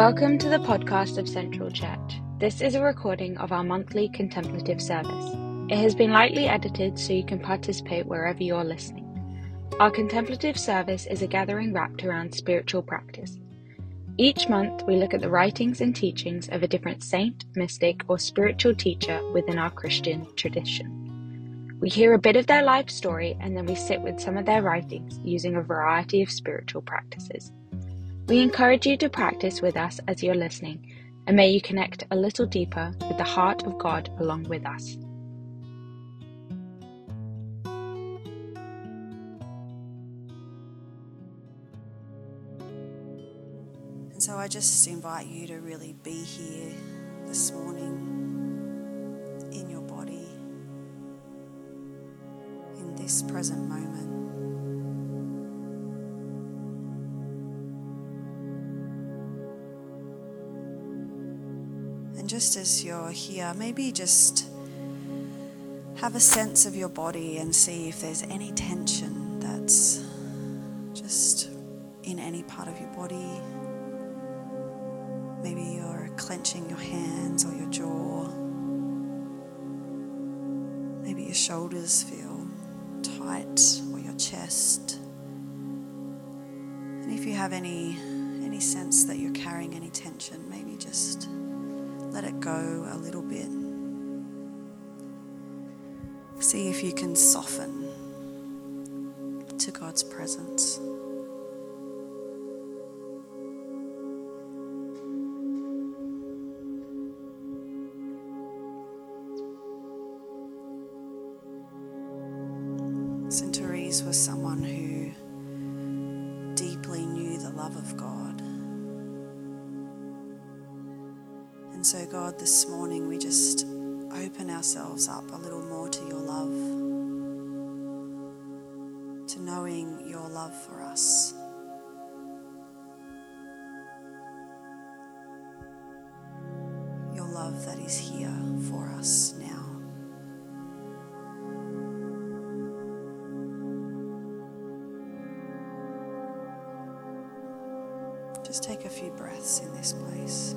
Welcome to the podcast of Central Church. This is a recording of our monthly contemplative service. It has been lightly edited so you can participate wherever you're listening. Our contemplative service is a gathering wrapped around spiritual practice. Each month, we look at the writings and teachings of a different saint, mystic, or spiritual teacher within our Christian tradition. We hear a bit of their life story and then we sit with some of their writings using a variety of spiritual practices. We encourage you to practice with us as you're listening, and may you connect a little deeper with the heart of God along with us. And so I just invite you to really be here this morning in your body, in this present moment. Just as you're here, maybe just have a sense of your body and see if there's any tension that's just in any part of your body. Maybe you're clenching your hands or your jaw. Maybe your shoulders feel tight or your chest. And if you have any any sense that you're carrying any tension, maybe just let it go a little bit. See if you can soften to God's presence. That is here for us now. Just take a few breaths in this place.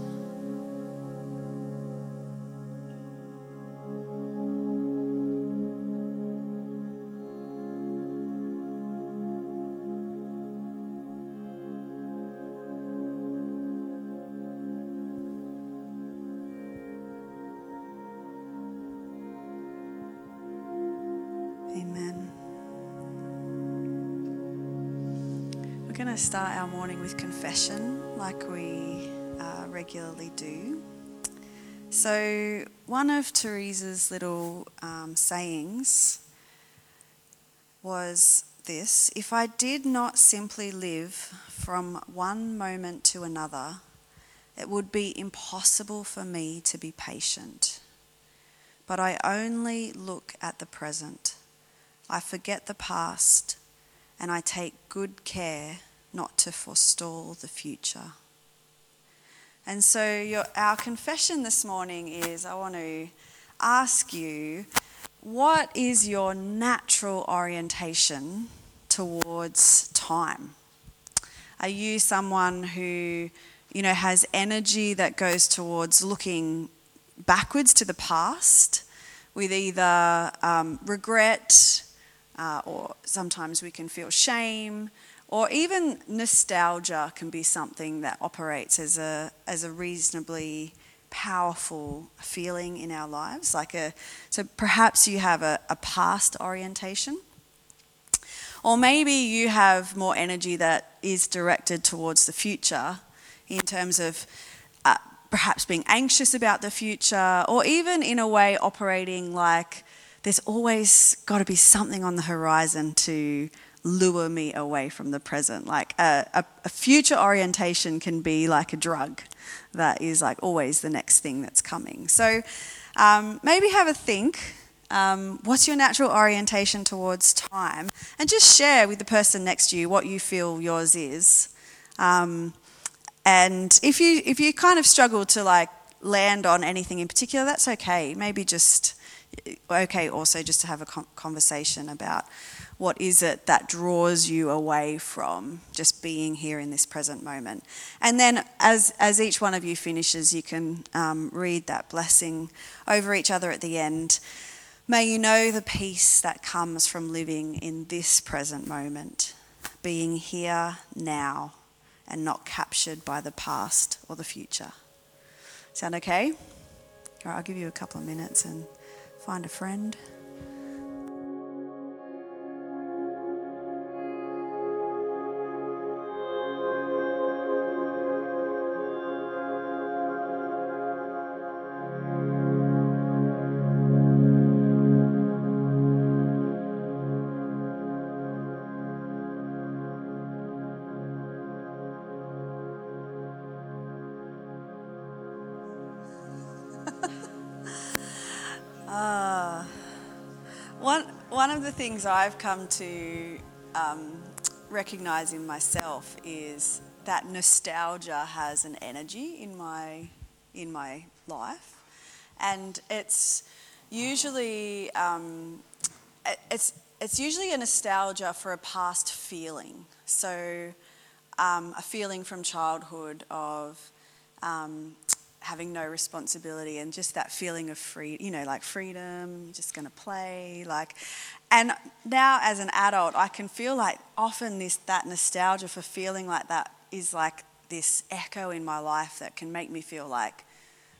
To start our morning with confession like we uh, regularly do. So, one of Teresa's little um, sayings was this If I did not simply live from one moment to another, it would be impossible for me to be patient. But I only look at the present. I forget the past and I take good care not to forestall the future. And so, your, our confession this morning is I want to ask you what is your natural orientation towards time? Are you someone who, you know, has energy that goes towards looking backwards to the past with either um, regret, uh, or sometimes we can feel shame, or even nostalgia can be something that operates as a, as a reasonably powerful feeling in our lives. Like a, so perhaps you have a, a past orientation. Or maybe you have more energy that is directed towards the future in terms of uh, perhaps being anxious about the future, or even in a way operating like there's always got to be something on the horizon to lure me away from the present. Like a, a, a, future orientation can be like a drug that is like always the next thing that's coming. So um, maybe have a think. Um, what's your natural orientation towards time? And just share with the person next to you what you feel yours is. Um, and if you if you kind of struggle to like land on anything in particular, that's okay. Maybe just okay also just to have a conversation about what is it that draws you away from just being here in this present moment? And then, as, as each one of you finishes, you can um, read that blessing over each other at the end. May you know the peace that comes from living in this present moment, being here now and not captured by the past or the future. Sound okay? All right, I'll give you a couple of minutes and find a friend. Things I've come to um, recognize in myself is that nostalgia has an energy in my in my life, and it's usually um, it's it's usually a nostalgia for a past feeling. So, um, a feeling from childhood of um, having no responsibility and just that feeling of free, you know, like freedom, just going to play, like. And now as an adult, I can feel like often this that nostalgia for feeling like that is like this echo in my life that can make me feel like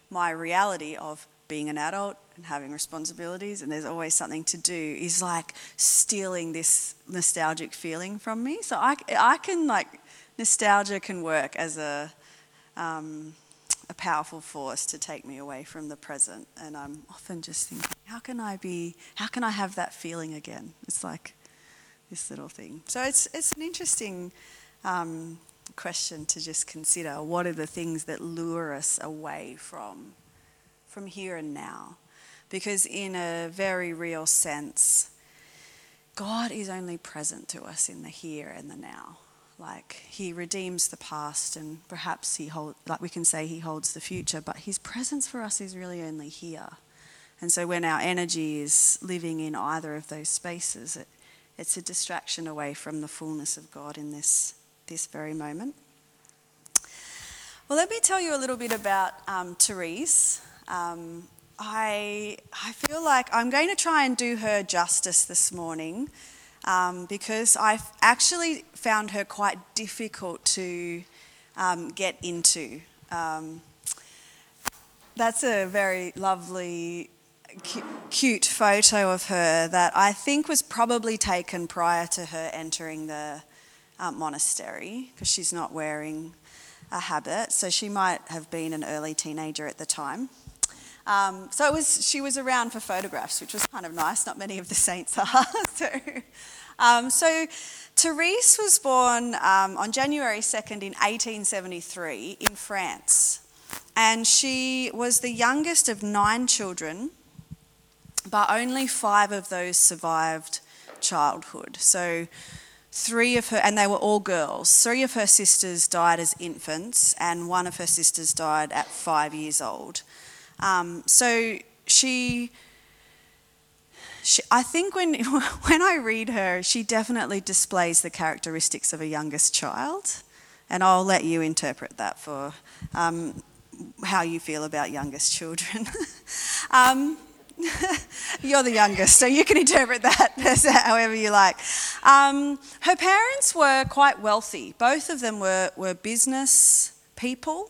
my reality of being an adult and having responsibilities and there's always something to do is like stealing this nostalgic feeling from me. So I, I can like nostalgia can work as a um, a powerful force to take me away from the present. And I'm often just thinking, how can I be, how can I have that feeling again? It's like this little thing. So it's, it's an interesting um, question to just consider. What are the things that lure us away from, from here and now? Because in a very real sense, God is only present to us in the here and the now like he redeems the past and perhaps he hold like we can say he holds the future but his presence for us is really only here. And so when our energy is living in either of those spaces it, it's a distraction away from the fullness of god in this this very moment. Well let me tell you a little bit about um, therese. Um, I, I feel like i'm going to try and do her justice this morning um, because I actually found her quite difficult to um, get into. Um, that's a very lovely, cute photo of her that I think was probably taken prior to her entering the uh, monastery because she's not wearing a habit, so she might have been an early teenager at the time. Um, so it was, she was around for photographs, which was kind of nice. Not many of the saints are. so, um, so Therese was born um, on January 2nd in 1873 in France. And she was the youngest of nine children, but only five of those survived childhood. So three of her, and they were all girls, three of her sisters died as infants, and one of her sisters died at five years old. Um, so she, she, I think when, when I read her, she definitely displays the characteristics of a youngest child. And I'll let you interpret that for um, how you feel about youngest children. um, you're the youngest, so you can interpret that however you like. Um, her parents were quite wealthy. Both of them were, were business people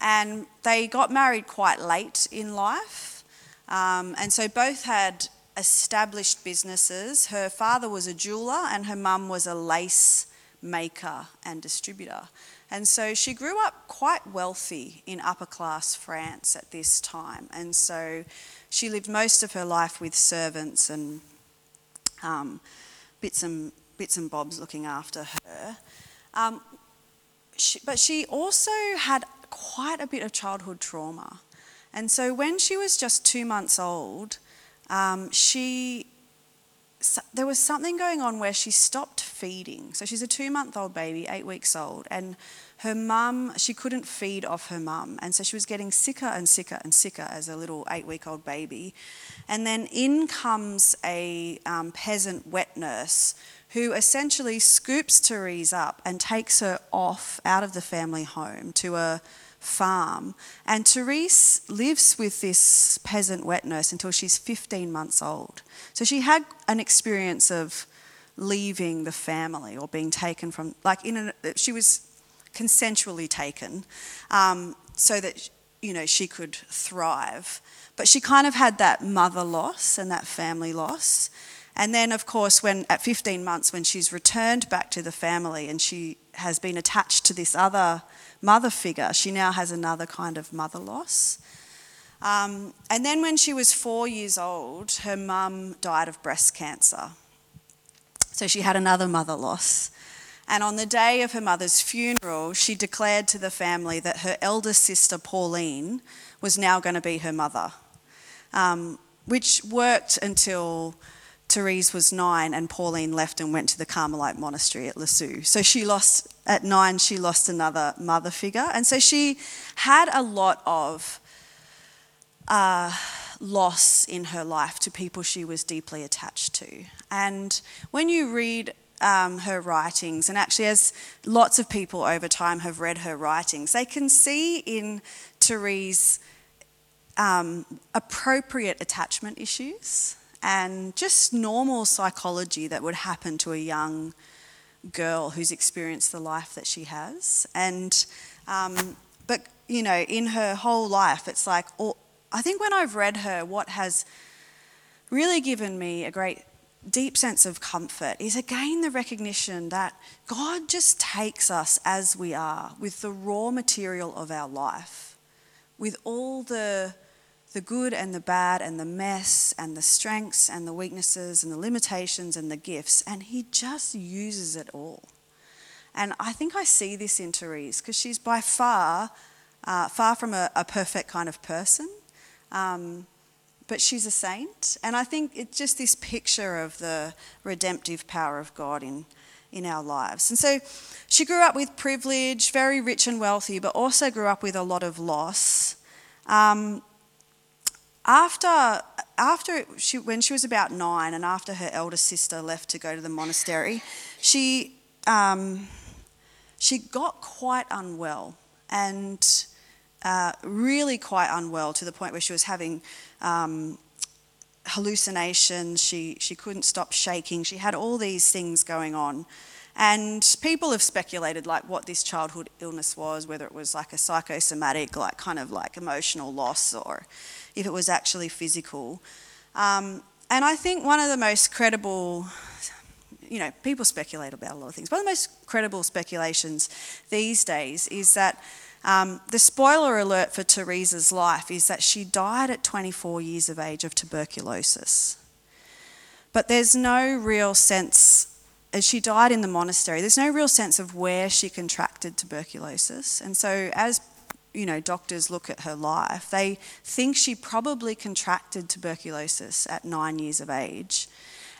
and they got married quite late in life. Um, and so both had established businesses. Her father was a jeweler, and her mum was a lace maker and distributor. And so she grew up quite wealthy in upper class France at this time. And so she lived most of her life with servants and um, bits, and, bits and bobs looking after her. Um, she, but she also had quite a bit of childhood trauma. And so when she was just two months old, um, she so there was something going on where she stopped feeding. So she's a two month old baby, eight weeks old, and her mum, she couldn't feed off her mum. And so she was getting sicker and sicker and sicker as a little eight week old baby. And then in comes a um, peasant wet nurse who essentially scoops Therese up and takes her off out of the family home to a farm. And Therese lives with this peasant wet nurse until she's 15 months old. So she had an experience of leaving the family or being taken from, like, in a, she was consensually taken um, so that, you know, she could thrive. But she kind of had that mother loss and that family loss. And then, of course, when at 15 months, when she's returned back to the family and she has been attached to this other mother figure, she now has another kind of mother loss. Um, and then, when she was four years old, her mum died of breast cancer. So she had another mother loss. And on the day of her mother's funeral, she declared to the family that her elder sister, Pauline, was now going to be her mother, um, which worked until Therese was nine and Pauline left and went to the Carmelite monastery at Lisieux. So she lost, at nine, she lost another mother figure. And so she had a lot of uh, loss in her life to people she was deeply attached to. And when you read um, her writings, and actually, as lots of people over time have read her writings, they can see in Therese um, appropriate attachment issues and just normal psychology that would happen to a young girl who's experienced the life that she has. And, um, but, you know, in her whole life, it's like, I think when I've read her, what has really given me a great deep sense of comfort is again the recognition that God just takes us as we are with the raw material of our life, with all the the good and the bad and the mess and the strengths and the weaknesses and the limitations and the gifts, and he just uses it all. And I think I see this in Therese because she's by far, uh, far from a, a, perfect kind of person, um, but she's a saint. And I think it's just this picture of the redemptive power of God in, in our lives. And so she grew up with privilege, very rich and wealthy, but also grew up with a lot of loss. Um, after, after she, when she was about nine and after her elder sister left to go to the monastery, she, um, she got quite unwell and uh, really quite unwell to the point where she was having um, hallucinations. She, she couldn't stop shaking. She had all these things going on. And people have speculated like what this childhood illness was, whether it was like a psychosomatic, like kind of like emotional loss, or if it was actually physical. Um, and I think one of the most credible, you know, people speculate about a lot of things. One of the most credible speculations these days is that um, the spoiler alert for Therese's life is that she died at 24 years of age of tuberculosis. But there's no real sense as she died in the monastery, there's no real sense of where she contracted tuberculosis. And so, as you know, doctors look at her life, they think she probably contracted tuberculosis at nine years of age.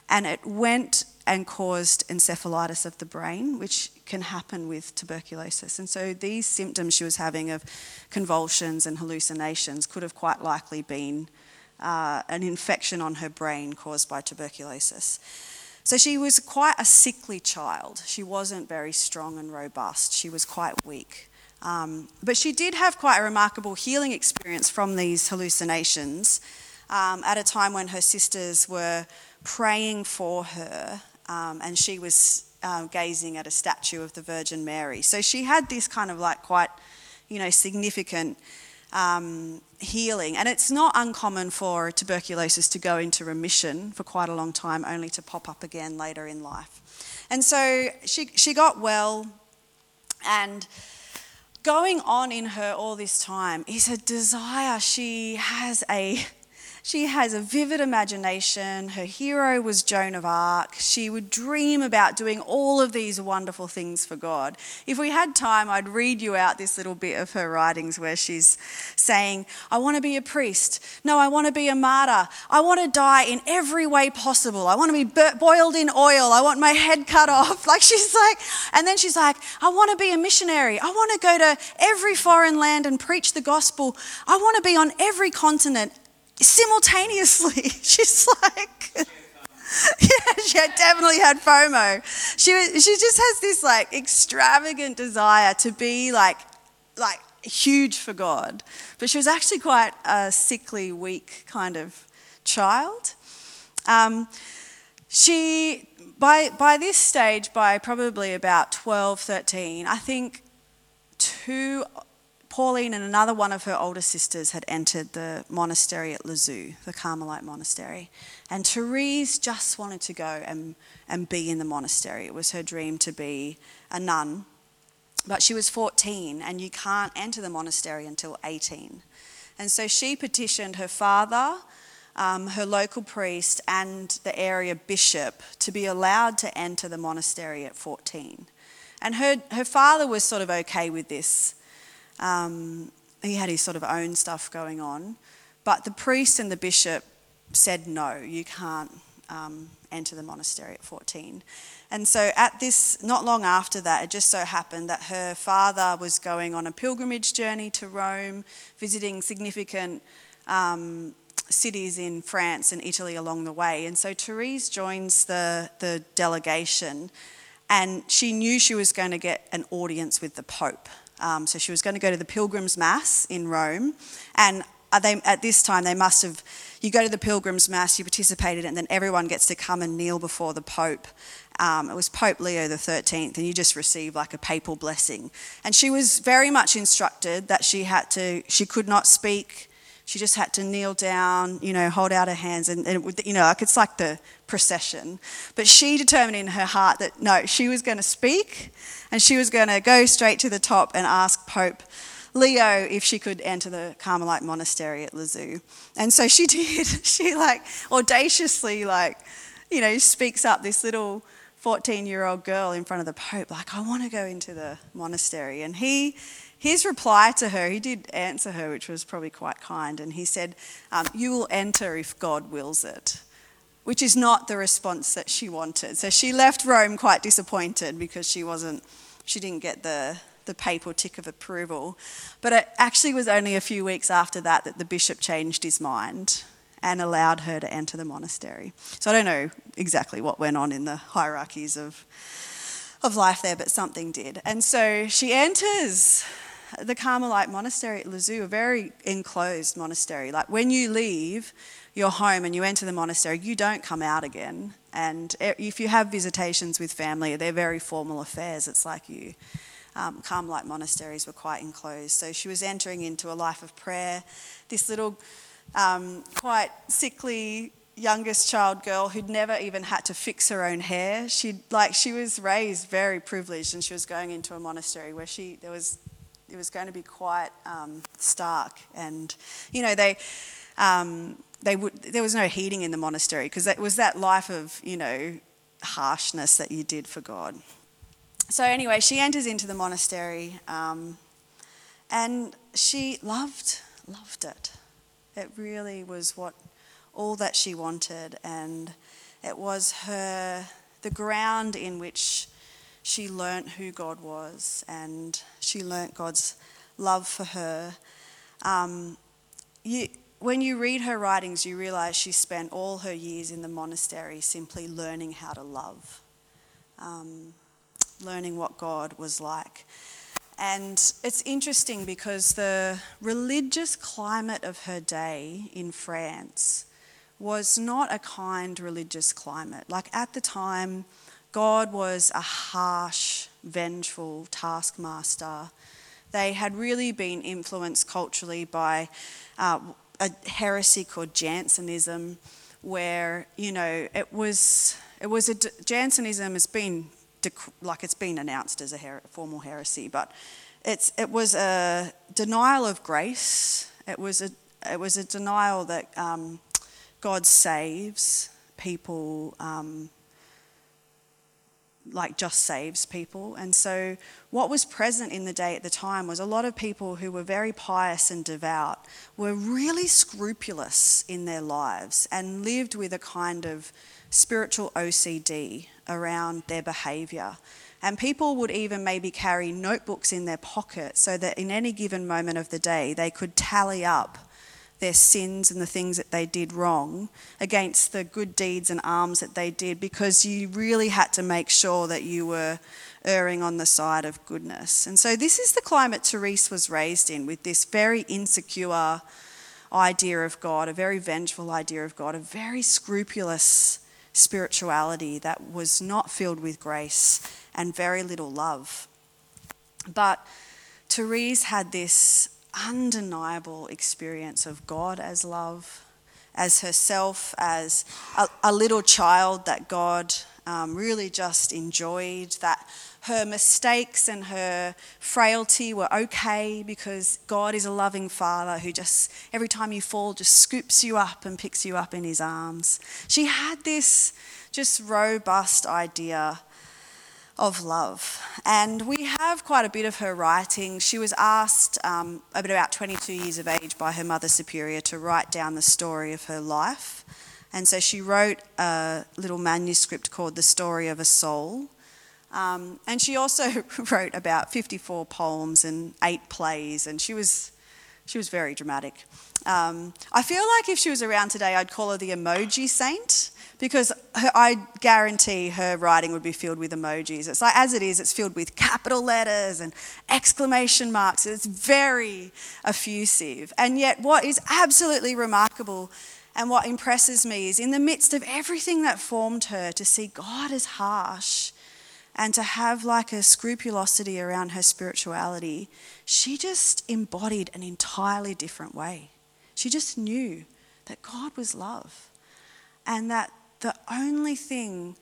And it went and caused encephalitis of the brain, which can happen with tuberculosis. And so these symptoms she was having of convulsions and hallucinations could have quite likely been uh, an infection on her brain caused by tuberculosis. So she was quite a sickly child. She wasn't very strong and robust. She was quite weak. Um, but she did have quite a remarkable healing experience from these hallucinations um, at a time when her sisters were praying for her um, and she was um, gazing at a statue of the Virgin Mary. So she had this kind of like quite, you know, significant um, healing. And it's not uncommon for tuberculosis to go into remission for quite a long time, only to pop up again later in life. And so she, she got well, and going on in her all this time is a desire. She has a, she has a vivid imagination. Her hero was Joan of Arc. She would dream about doing all of these wonderful things for God. If we had time, I'd read you out this little bit of her writings where she's saying, I want to be a priest. No, I want to be a martyr. I want to die in every way possible. I want to be boiled in oil. I want my head cut off. Like she's like, and then she's like, I want to be a missionary. I want to go to every foreign land and preach the gospel. I want to be on every continent simultaneously. She's like, yeah, she definitely had FOMO. She she just has this like extravagant desire to be like like huge for God, but she was actually quite a sickly, weak kind of child. Um, she by by this stage, by probably about 12, 13, I think two Pauline and another one of her older sisters had entered the monastery at Lisieux, the Carmelite monastery. And Therese just wanted to go and, and be in the monastery. It was her dream to be a nun. But she was 14, and you can't enter the monastery until 18. And so she petitioned her father, um, her local priest, and the area bishop to be allowed to enter the monastery at 14. And her, her father was sort of okay with this. Um, he had his sort of own stuff going on. But the priest and the bishop said, no, you can't um, enter the monastery at 14. And so, at this, not long after that, it just so happened that her father was going on a pilgrimage journey to Rome, visiting significant um, cities in France and Italy along the way. And so, Therese joins the, the delegation, and she knew she was going to get an audience with the Pope. Um, so she was going to go to the Pilgrim's Mass in Rome. And they, at this time, they must have, you go to the Pilgrim's Mass, you participated, and then everyone gets to come and kneel before the Pope. Um, it was Pope Leo the 13th, and you just receive like a papal blessing. And she was very much instructed that she had to, she could not speak she just had to kneel down, you know, hold out her hands, and, and it, you know, like it's like the procession. But she determined in her heart that no, she was going to speak, and she was going to go straight to the top and ask Pope Leo if she could enter the Carmelite monastery at Lisieux. And so she did. She like audaciously, like, you know, speaks up this little 14 year old girl in front of the Pope, like, I want to go into the monastery. And he his reply to her, he did answer her, which was probably quite kind, and he said, um, You will enter if God wills it, which is not the response that she wanted. So she left Rome quite disappointed because she wasn't, she didn't get the, the papal tick of approval. But it actually was only a few weeks after that that the bishop changed his mind and allowed her to enter the monastery. So I don't know exactly what went on in the hierarchies of, of life there, but something did. And so she enters the Carmelite monastery at Lisieux, a very enclosed monastery. Like when you leave your home and you enter the monastery, you don't come out again. And if you have visitations with family, they're very formal affairs. It's like you. Um, Carmelite monasteries were quite enclosed. So she was entering into a life of prayer. This little, um, quite sickly youngest child girl who'd never even had to fix her own hair. She like she was raised very privileged, and she was going into a monastery where she there was it was going to be quite um, stark. And, you know, they, um, they would, there was no heating in the monastery because it was that life of, you know, harshness that you did for God. So, anyway, she enters into the monastery um, and she loved, loved it. It really was what all that she wanted, and it was her, the ground in which she learnt who God was and she learnt God's love for her. Um, you, when you read her writings, you realize she spent all her years in the monastery simply learning how to love, um, learning what God was like. And it's interesting because the religious climate of her day in France was not a kind religious climate. Like at the time, God was a harsh, vengeful taskmaster. They had really been influenced culturally by uh, a heresy called Jansenism, where you know it was it was a Jansenism has been like it's been announced as a her- formal heresy, but it's it was a denial of grace. It was a it was a denial that um, God saves people. Um, like just saves people. And so, what was present in the day at the time was a lot of people who were very pious and devout were really scrupulous in their lives and lived with a kind of spiritual OCD around their behavior. And people would even maybe carry notebooks in their pocket so that in any given moment of the day they could tally up their sins and the things that they did wrong against the good deeds and alms that they did because you really had to make sure that you were erring on the side of goodness. And so, this is the climate Therese was raised in with this very insecure idea of God, a very vengeful idea of God, a very scrupulous spirituality that was not filled with grace and very little love. But Therese had this undeniable experience of God as love, as herself, as a, a little child that God um, really just enjoyed, that her mistakes and her frailty were okay because God is a loving father who just, every time you fall, just scoops you up and picks you up in his arms. She had this just robust idea of love. And we have quite a bit of her writing. She was asked um, at about 22 years of age by her mother superior to write down the story of her life. And so she wrote a little manuscript called The Story of a Soul. Um, and she also wrote about 54 poems and eight plays, and she was, she was very dramatic. Um, I feel like if she was around today, I'd call her the emoji saint because her, I guarantee her writing would be filled with emojis. It's like, as it is, it's filled with capital letters and exclamation marks. It's very effusive. And yet, what is absolutely remarkable and what impresses me is in the midst of everything that formed her, to see God as harsh and to have like a scrupulosity around her spirituality, she just embodied an entirely different way. She just knew that God was love and that the only thing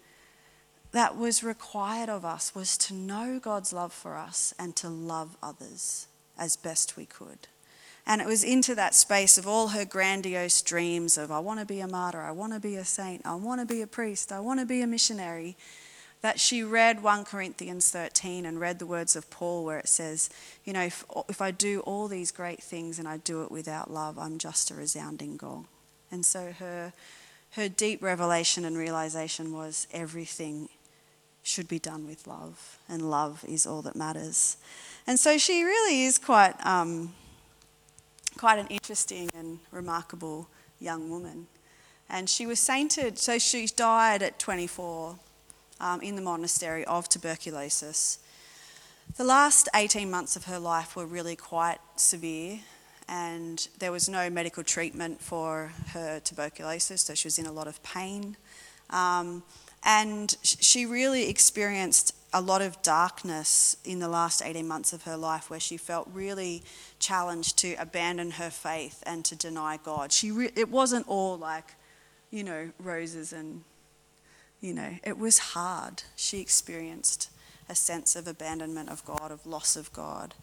that was required of us was to know God's love for us and to love others as best we could. And it was into that space of all her grandiose dreams of, I want to be a martyr, I want to be a saint, I want to be a priest, I want to be a missionary, that she read 1 Corinthians 13 and read the words of Paul where it says, You know, if, if I do all these great things and I do it without love, I'm just a resounding gong. And so her her deep revelation and realization was everything should be done with love, and love is all that matters. And so she really is quite, um, quite an interesting and remarkable young woman. And she was sainted, so she died at 24 um, in the monastery of tuberculosis. The last 18 months of her life were really quite severe and there was no medical treatment for her tuberculosis, so she was in a lot of pain. Um, and she really experienced a lot of darkness in the last 18 months of her life where she felt really challenged to abandon her faith and to deny God. She re- it wasn't all like, you know, roses and, you know, it was hard. She experienced a sense of abandonment of God, of loss of God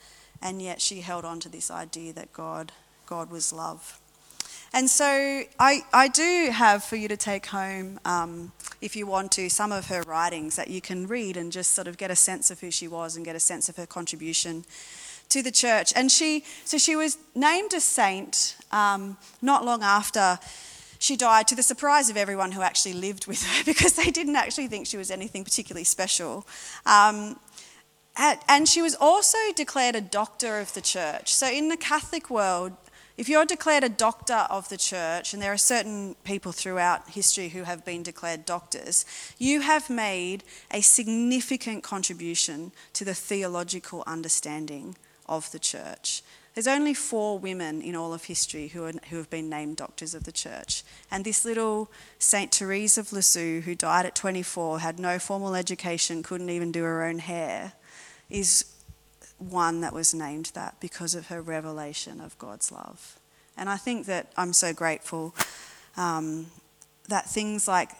and yet she held on to this idea that God, God was love. And so I, I do have for you to take home, um, if you want to, some of her writings that you can read and just sort of get a sense of who she was and get a sense of her contribution to the church. And she, so she was named a saint um, not long after she died, to the surprise of everyone who actually lived with her, because they didn't actually think she was anything particularly special. Um, and she was also declared a doctor of the church. So, in the Catholic world, if you're declared a doctor of the church, and there are certain people throughout history who have been declared doctors, you have made a significant contribution to the theological understanding of the church. There's only four women in all of history who, are, who have been named doctors of the church. And this little St. Therese of Lisieux, who died at 24, had no formal education, couldn't even do her own hair is one that was named that because of her revelation of God's love. And I think that I'm so grateful um, that things like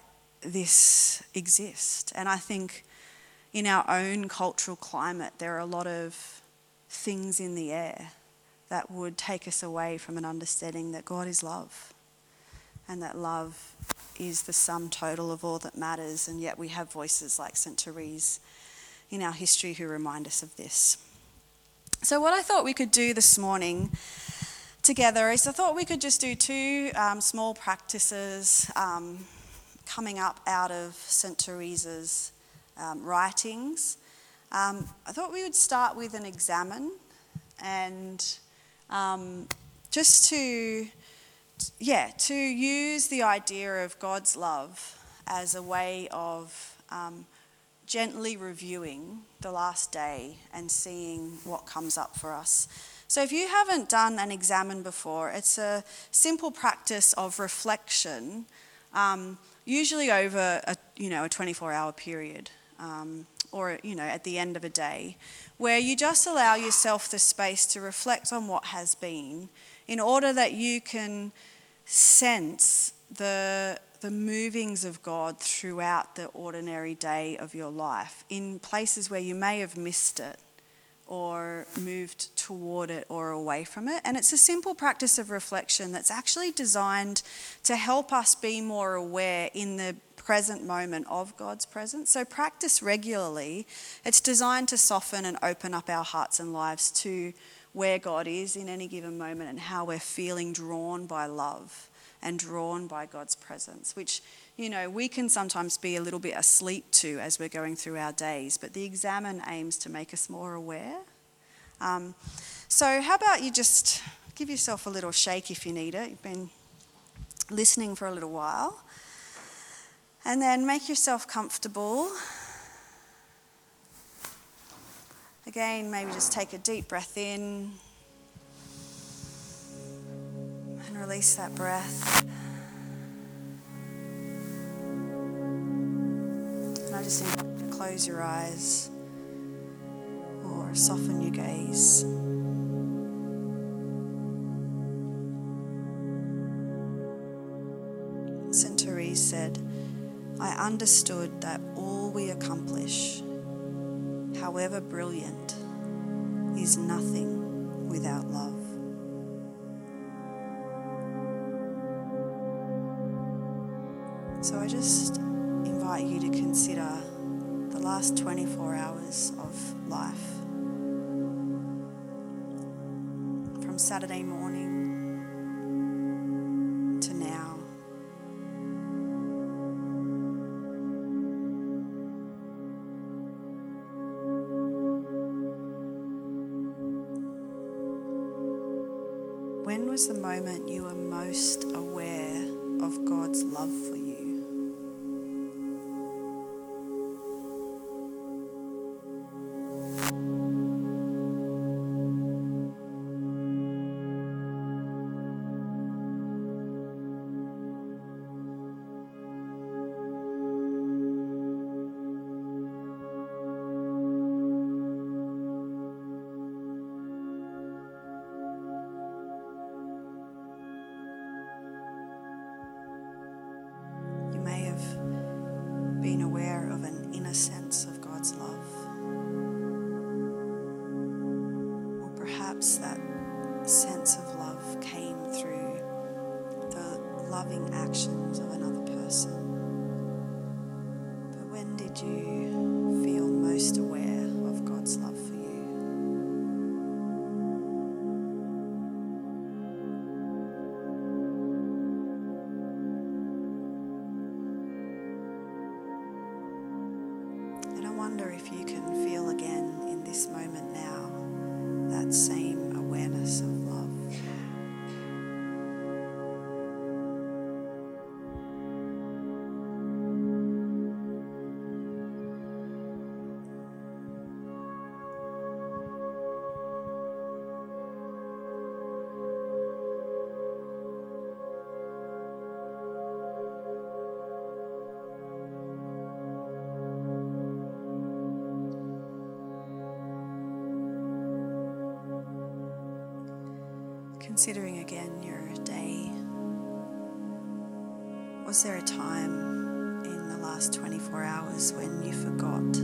this exist. And I think in our own cultural climate, there are a lot of things in the air that would take us away from an understanding that God is love. and that love is the sum total of all that matters, and yet we have voices like St. Therese in our history who remind us of this. So, what I thought we could do this morning together is I thought we could just do two um, small practices um, coming up out of St. Therese's um, writings. Um, I thought we would start with an examen and um, just to, yeah, to use the idea of God's love as a way of um, gently reviewing the last day and seeing what comes up for us. So, if you haven't done an examen before, it's a simple practice of reflection, um, usually over a you know a 24-hour period, um, or you know at the end of a day, where you just allow yourself the space to reflect on what has been, in order that you can sense the the movings of God throughout the ordinary day of your life in places where you may have missed it or moved toward it or away from it. And it's a simple practice of reflection that's actually designed to help us be more aware in the present moment of God's presence. So practice regularly. It's designed to soften and open up our hearts and lives to where God is in any given moment and how we're feeling drawn by love and drawn by God's presence, which, you know, we can sometimes be a little bit asleep to as we're going through our days, but the examen aims to make us more aware. Um, so, how about you just give yourself a little shake if you need it? You've been listening for a little while. And then make yourself comfortable. Again, maybe just take a deep breath in and release that breath. And I just invite you to close your eyes or soften your gaze. St. Therese said, I understood that all we accomplish, however brilliant, is nothing without love. So I just invite you to consider the last 24 hours of life. From Saturday morning to now. When was the moment you were most aware of God's love for you? considering again your day. Was there a time in the last 24 hours when you forgot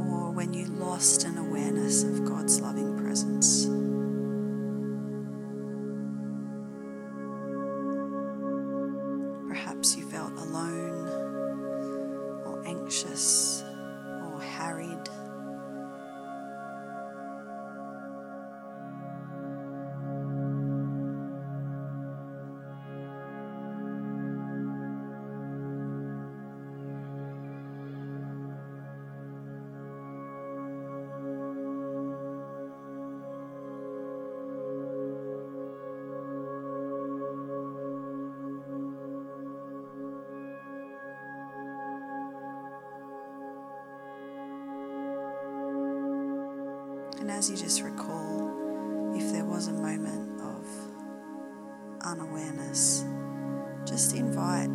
or when you lost an awareness of God's loving presence? Perhaps you felt alone. As you just recall, if there was a moment of unawareness, just invite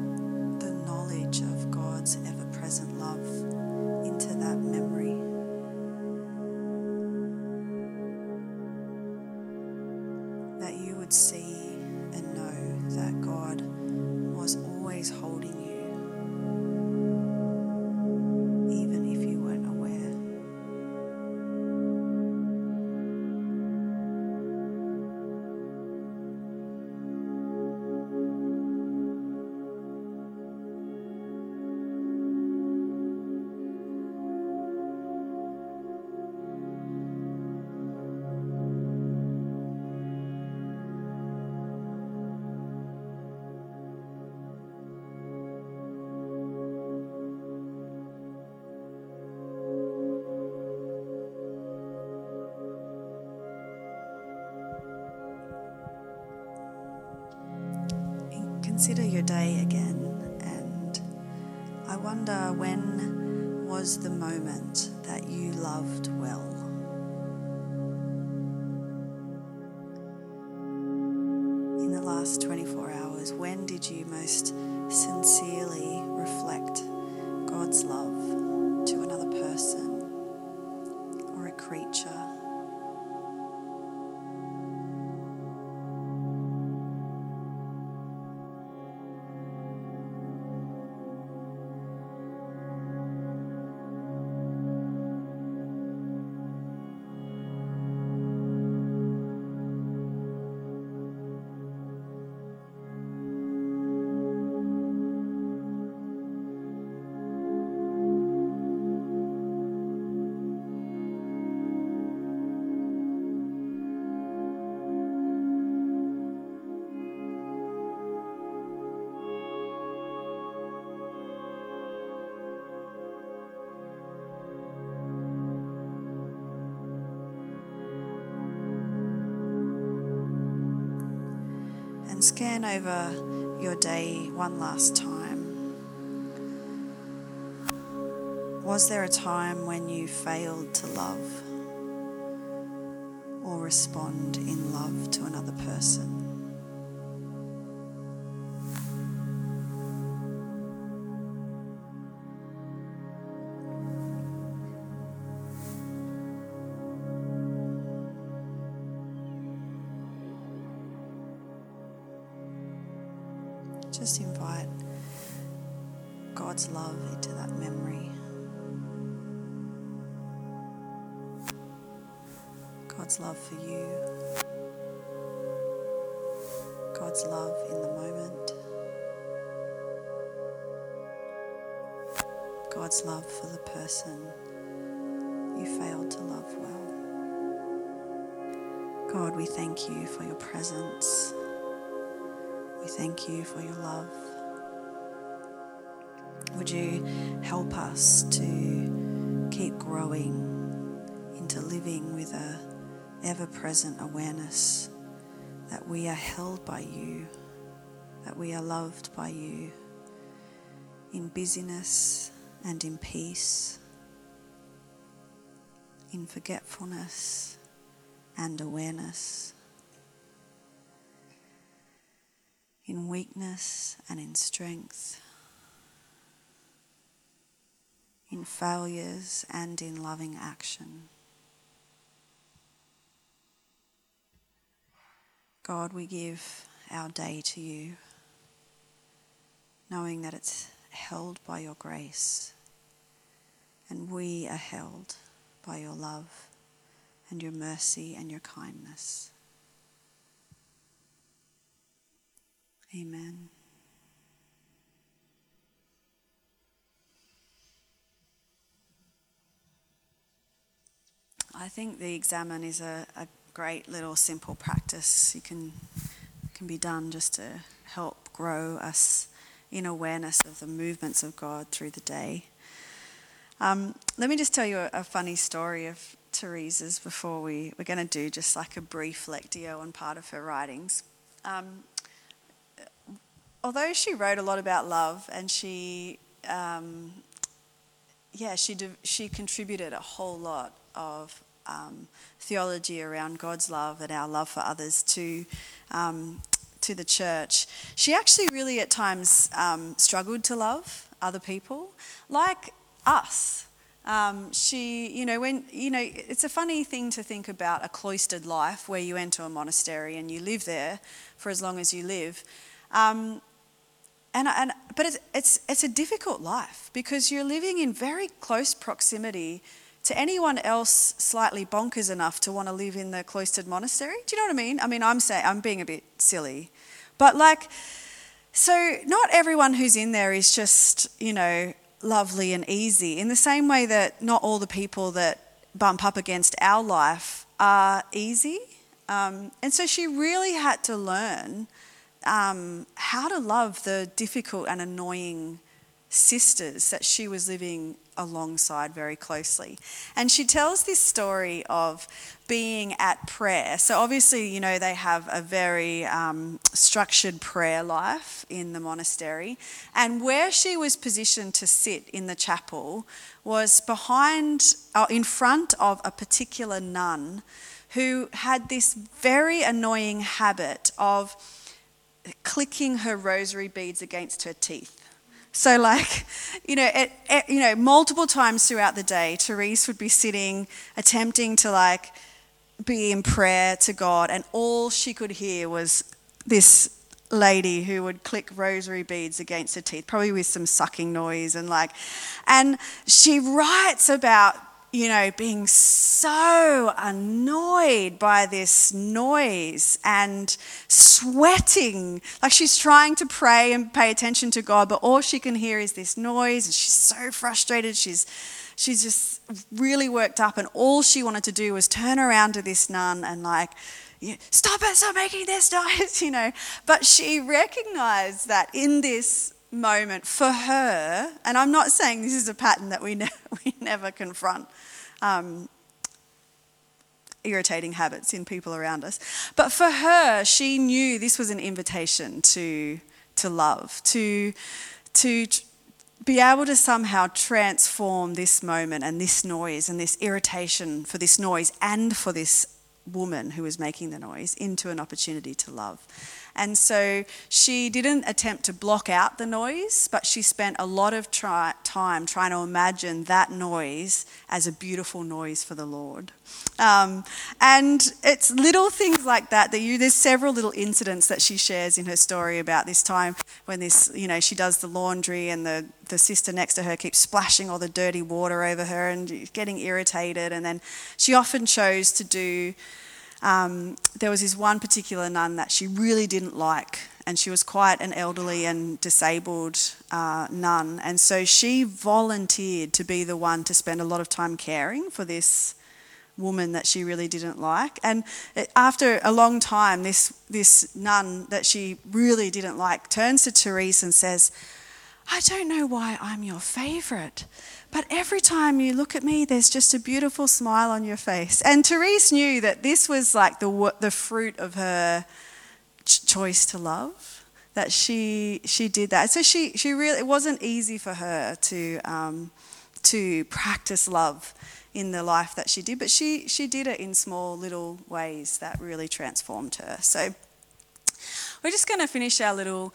the knowledge of God's ever present love Consider your day again, and I wonder when was the moment that you loved well? In the last 24 hours, when did you most scan over your day one last time. Was there a time when you failed to love or respond in love to another person? Just invite God's love into that memory. God's love for you. God's love in the moment. God's love for the person you failed to love well. God, we thank you for your presence. Thank you for your love. Would you help us to keep growing into living with a ever present awareness that we are held by you, that we are loved by you in busyness and in peace, in forgetfulness and awareness. In weakness and in strength, in failures and in loving action. God, we give our day to you, knowing that it's held by your grace, and we are held by your love and your mercy and your kindness. Amen. I think the examen is a, a great little simple practice you can can be done just to help grow us in awareness of the movements of God through the day. Um, let me just tell you a, a funny story of Teresa's before we, we're going to do just like a brief lectio on part of her writings. Um, although she wrote a lot about love and she, um, yeah, she, she contributed a whole lot of um, theology around God's love and our love for others to um, to the church. She actually really at times um, struggled to love other people, like us. Um, she, you know, when, you know, it's a funny thing to think about a cloistered life where you enter a monastery and you live there for as long as you live. Um, and, and, but it's, it's, it's a difficult life because you're living in very close proximity to anyone else slightly bonkers enough to want to live in the cloistered monastery. Do you know what I mean? I mean, I'm saying, I'm being a bit silly. But like, so not everyone who's in there is just, you know, lovely and easy. In the same way that not all the people that bump up against our life are easy. Um, and so she really had to learn um, how to love the difficult and annoying sisters that she was living alongside very closely. And she tells this story of being at prayer. So, obviously, you know, they have a very um, structured prayer life in the monastery. And where she was positioned to sit in the chapel was behind, uh, in front of a particular nun who had this very annoying habit of clicking her rosary beads against her teeth. So, like, you know, at, at, you know, multiple times throughout the day, Therese would be sitting, attempting to like be in prayer to God, and all she could hear was this lady who would click rosary beads against her teeth, probably with some sucking noise and like, and she writes about you know, being so annoyed by this noise and sweating. Like she's trying to pray and pay attention to God, but all she can hear is this noise, and she's so frustrated. She's she's just really worked up, and all she wanted to do was turn around to this nun and like, stop it, stop making this noise, you know. But she recognized that in this moment for her, and I'm not saying this is a pattern that we, ne- we never confront um, irritating habits in people around us, but for her, she knew this was an invitation to, to love, to, to be able to somehow transform this moment and this noise and this irritation for this noise and for this woman who was making the noise into an opportunity to love. And so she didn't attempt to block out the noise, but she spent a lot of try, time trying to imagine that noise as a beautiful noise for the Lord. Um, and it's little things like that that you, there's several little incidents that she shares in her story about this time when this, you know, she does the laundry and the, the sister next to her keeps splashing all the dirty water over her and getting irritated. And then she often chose to do um, there was this one particular nun that she really didn't like, and she was quite an elderly and disabled uh, nun. And so she volunteered to be the one to spend a lot of time caring for this woman that she really didn't like. And after a long time, this, this nun that she really didn't like turns to Therese and says, I don't know why I'm your favourite, but every time you look at me, there's just a beautiful smile on your face. And Therese knew that this was like the, the fruit of her choice to love, that she, she did that. So she, she really, it wasn't easy for her to, um, to practice love in the life that she did, but she, she did it in small little ways that really transformed her. So we're just going to finish our little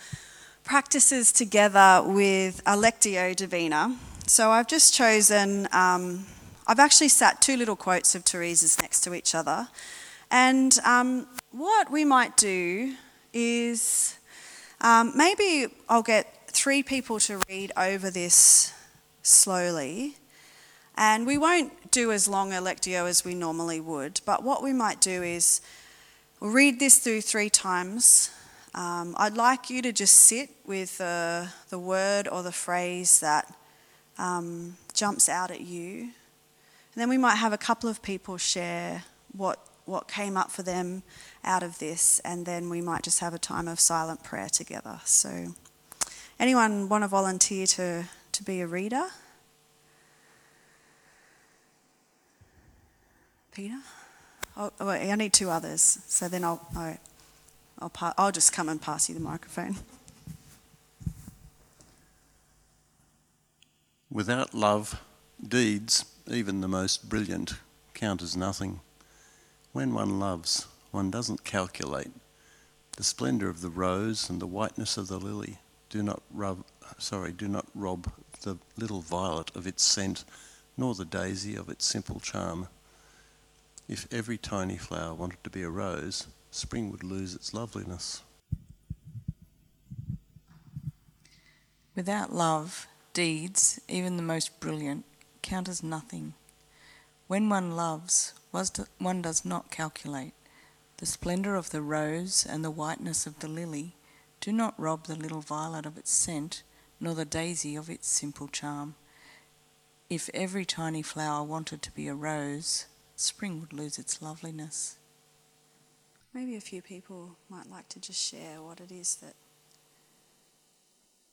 practices together with a Lectio Divina. So I've just chosen, um, I've actually sat two little quotes of Therese's next to each other. And um, what we might do is um, maybe I'll get three people to read over this slowly. And we won't do as long a lectio as we normally would, but what we might do is we'll read this through three times. Um, I'd like you to just sit with uh, the word or the phrase that um, jumps out at you. And then we might have a couple of people share what, what came up for them out of this, and then we might just have a time of silent prayer together. So, anyone want to volunteer to, to be a reader? Peter? Oh, oh wait, I need two others, so then I'll, I'll, I'll, I'll just come and pass you the microphone. Without love, deeds, even the most brilliant, count as nothing. When one loves, one doesn't calculate. The splendour of the rose and the whiteness of the lily do not rub, sorry, do not rob the little violet of its scent, nor the daisy of its simple charm. If every tiny flower wanted to be a rose, spring would lose its loveliness. Without love, deeds, even the most brilliant, count as nothing. When one loves, one does not calculate. The splendour of the rose and the whiteness of the lily do not rob the little violet of its scent, nor the daisy of its simple charm. If every tiny flower wanted to be a rose, spring would lose its loveliness. Maybe a few people might like to just share what it is that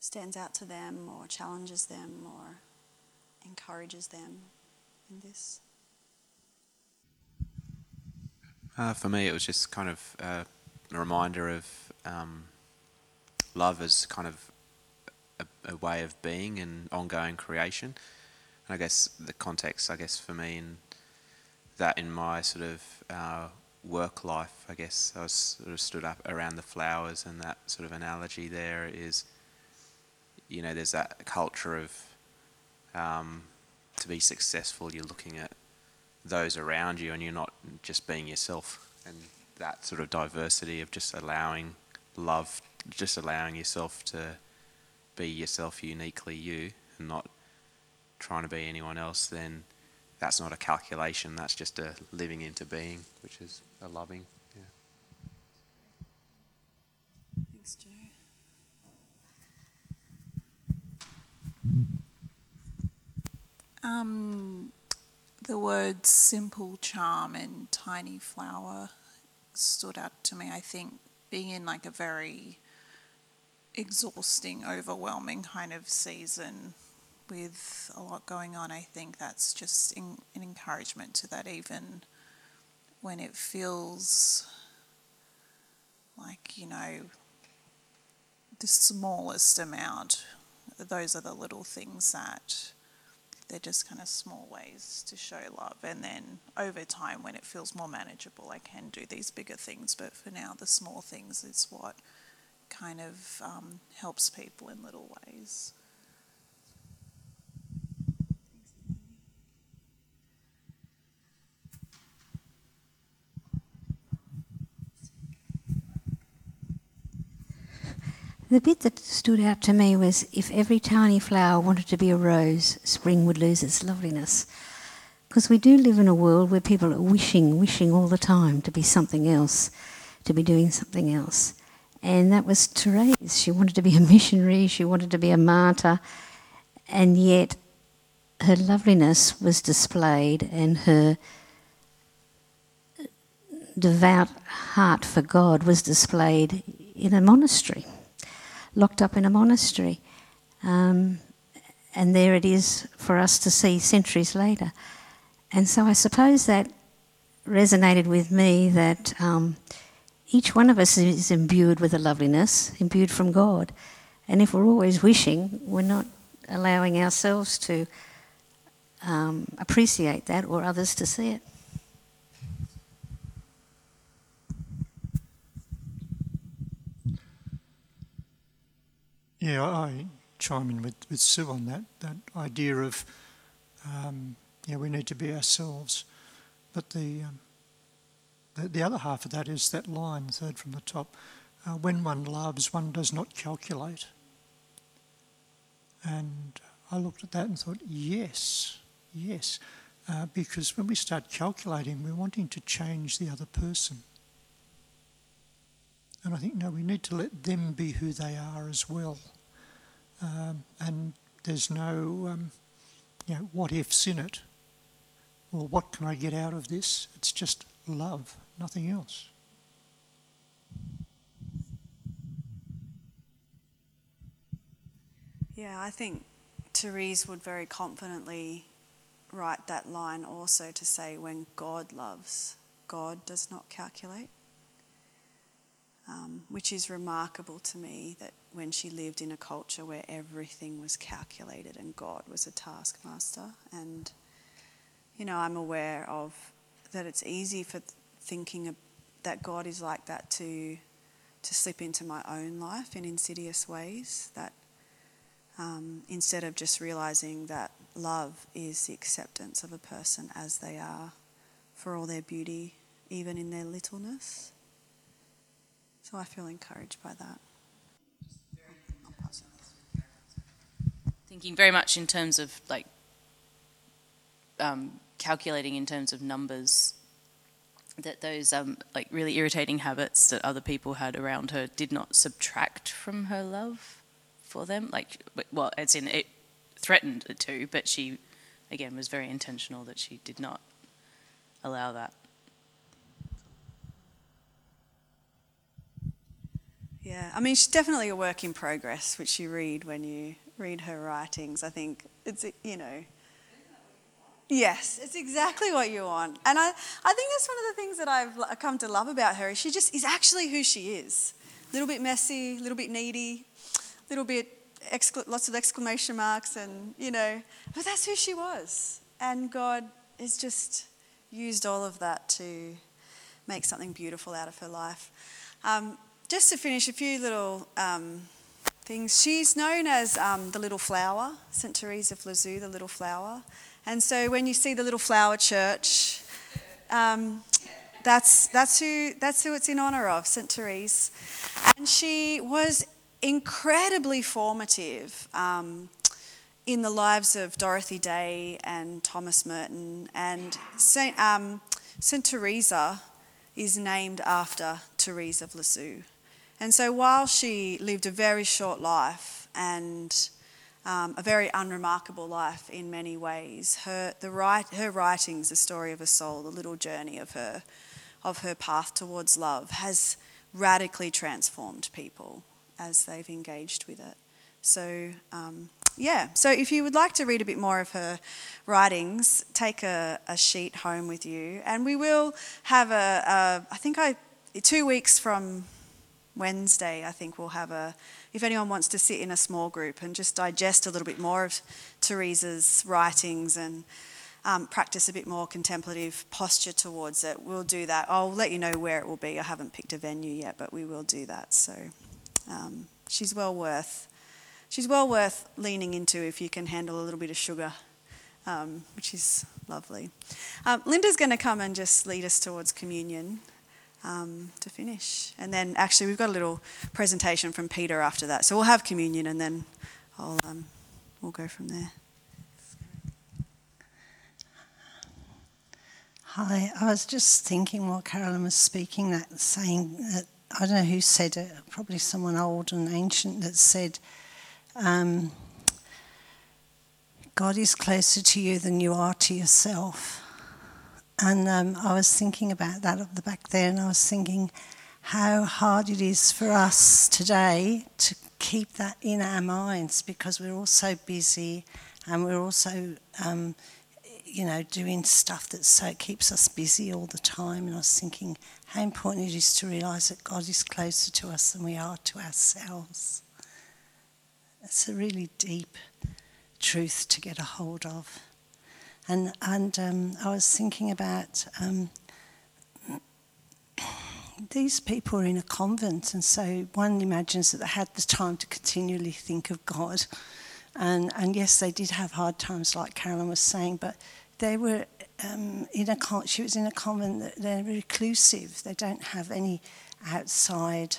stands out to them or challenges them or encourages them in this. Uh, for me, it was just kind of uh, a reminder of um, love as kind of a, a, way of being and ongoing creation. And I guess the context, I guess, for me, and that in my sort of uh, work life, I guess, I was sort of stood up around the flowers, and that sort of analogy there is, you know, there's that culture of um, to be successful, you're looking at those around you and you're not just being yourself. And that sort of diversity of just allowing love, just allowing yourself to be yourself uniquely you and not trying to be anyone else, then that's not a calculation, that's just a living into being, which is a loving. Yeah. Thanks, Joe. Um, the words simple charm and tiny flower stood out to me. I think being in like a very exhausting, overwhelming kind of season with a lot going on, I think that's just in, an encouragement to that, even when it feels like, you know, the smallest amount. Those are the little things that they're just kind of small ways to show love. And then over time, when it feels more manageable, I can do these bigger things. But for now, the small things is what kind of um, helps people in little ways. The bit that stood out to me was if every tiny flower wanted to be a rose, spring would lose its loveliness. Because we do live in a world where people are wishing, wishing all the time to be something else, to be doing something else. And that was Therese. She wanted to be a missionary, she wanted to be a martyr, and yet her loveliness was displayed and her devout heart for God was displayed in a monastery locked up in a monastery. Um, and there it is for us to see centuries later. And so I suppose that resonated with me that um, each one of us is imbued with a loveliness, imbued from God. And if we're always wishing, we're not allowing ourselves to um, appreciate that or others to see it. Yeah, I chime in with, with Sue on that, that idea of, um, yeah, we need to be ourselves. But the, um, the, the, other half of that is that line, third from the top, uh, when one loves, one does not calculate. And I looked at that and thought, yes, yes. Uh, because when we start calculating, we're wanting to change the other person. And I think, no, we need to let them be who they are as well. Um, and there's no, um, you know, what ifs in it. Or what can I get out of this? It's just love, nothing else. Yeah, I think Therese would very confidently write that line also to say, when God loves, God does not calculate um, which is remarkable to me that when she lived in a culture where everything was calculated and God was a taskmaster, and you know, I'm aware of that it's easy for thinking that God is like that to to slip into my own life in insidious ways. That um, instead of just realizing that love is the acceptance of a person as they are, for all their beauty, even in their littleness. So I feel encouraged by that. Thinking very much in terms of like um, calculating in terms of numbers that those um, like really irritating habits that other people had around her did not subtract from her love for them. Like, well, as in it threatened it to, but she, again, was very intentional that she did not allow that. Yeah, I mean, she's definitely a work in progress, which you read when you read her writings. I think it's, you know, Yes, it's exactly what you want. And I, I think that's one of the things that I've come to love about her. She just is actually who she is. A little bit messy, a little bit needy, a little bit excla- lots of exclamation marks, and you know, but that's who she was. And God has just used all of that to make something beautiful out of her life. Um, just to finish, a few little um, things. She's known as um, the little flower, St. Therese of Lisieux, the little flower. And so when you see the little flower church, um, that's, that's, who, that's who it's in honour of, St. Therese. And she was incredibly formative um, in the lives of Dorothy Day and Thomas Merton. And St. Um, St. Teresa is named after Therese of Lisieux. And so while she lived a very short life and um, a very unremarkable life in many ways. Her, the write, her writings, The Story of a Soul, the little journey of her, of her path towards love, has radically transformed people as they've engaged with it. So, um, yeah, so if you would like to read a bit more of her writings, take a, a sheet home with you. And we will have a, a I think I, two weeks from Wednesday, I think we'll have a, if anyone wants to sit in a small group and just digest a little bit more of Teresa's writings and um, practice a bit more contemplative posture towards it, we'll do that. I'll let you know where it will be. I haven't picked a venue yet, but we will do that. So um, she's well worth. She's well worth leaning into if you can handle a little bit of sugar, um, which is lovely. Um, Linda's going to come and just lead us towards communion um, to finish. And then actually, we've got a little presentation from Peter after that. So we'll have communion and then I'll, um, we'll go from there. Hi, I was just thinking while Carolyn was speaking that, saying that, I don't know who said it, probably someone old and ancient that said, um, God is closer to you than you are to yourself. And um, I was thinking about that at the back there, and I was thinking how hard it is for us today to keep that in our minds because we're all so busy and we're also, um, you know, doing stuff that so keeps us busy all the time. And I was thinking how important it is to realise that God is closer to us than we are to ourselves. It's a really deep truth to get a hold of. And, and um, I was thinking about um, these people are in a convent, and so one imagines that they had the time to continually think of God. And, and yes, they did have hard times, like Carolyn was saying, but they were um, in a con- she was in a convent that they're reclusive. They don't have any outside,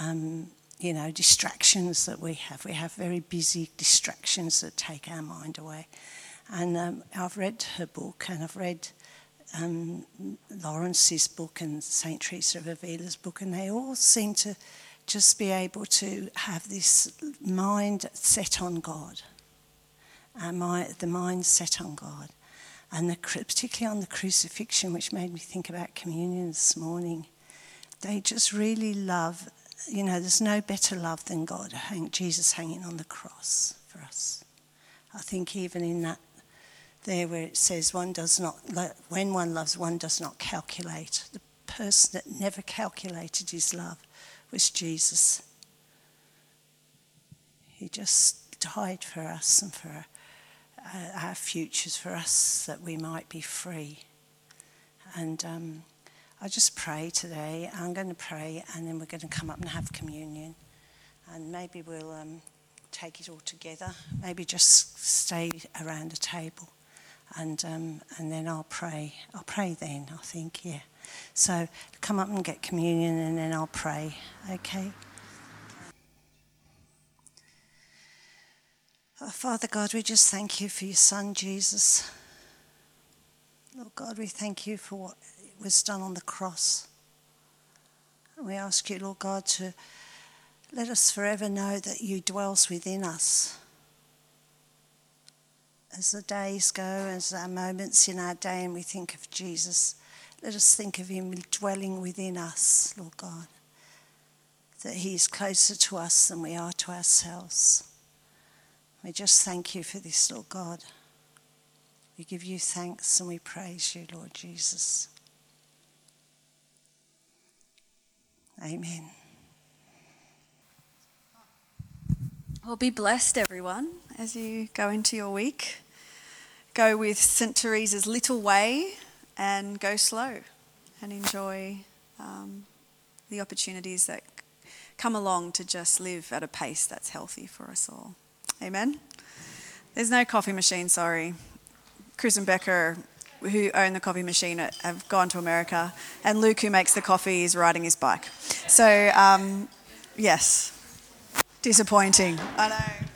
um, you know, distractions that we have. We have very busy distractions that take our mind away. And um, I've read her book and I've read um, Lawrence's book and St. Teresa of Avila's book, and they all seem to just be able to have this mind set on God, my, the mind set on God. And the, particularly on the crucifixion, which made me think about communion this morning, they just really love, you know, there's no better love than God, Jesus hanging on the cross for us. I think even in that there where it says one does not, when one loves, one does not calculate. The person that never calculated his love was Jesus. He just died for us and for uh, our futures for us, that we might be free. And um, I just pray today. I'm going to pray, and then we're going to come up and have communion. And maybe we'll um, take it all together. Maybe just stay around a table, and um, and then I'll pray. I'll pray then. I think, yeah. So come up and get communion, and then I'll pray. Okay. Oh, Father God, we just thank you for your Son Jesus. Lord God, we thank you for what was done on the cross. And we ask you, Lord God, to let us forever know that you dwells within us. As the days go, as our moments in our day, and we think of Jesus, let us think of him dwelling within us, Lord God. That he is closer to us than we are to ourselves. We just thank you for this, Lord God. We give you thanks and we praise you, Lord Jesus. Amen. Well, be blessed, everyone, as you go into your week. Go with St. Teresa's little way and go slow and enjoy um, the opportunities that come along to just live at a pace that's healthy for us all. Amen. There's no coffee machine, sorry. Chris and Becca, who own the coffee machine, have gone to America, and Luke, who makes the coffee, is riding his bike. So, um, yes, disappointing. I know.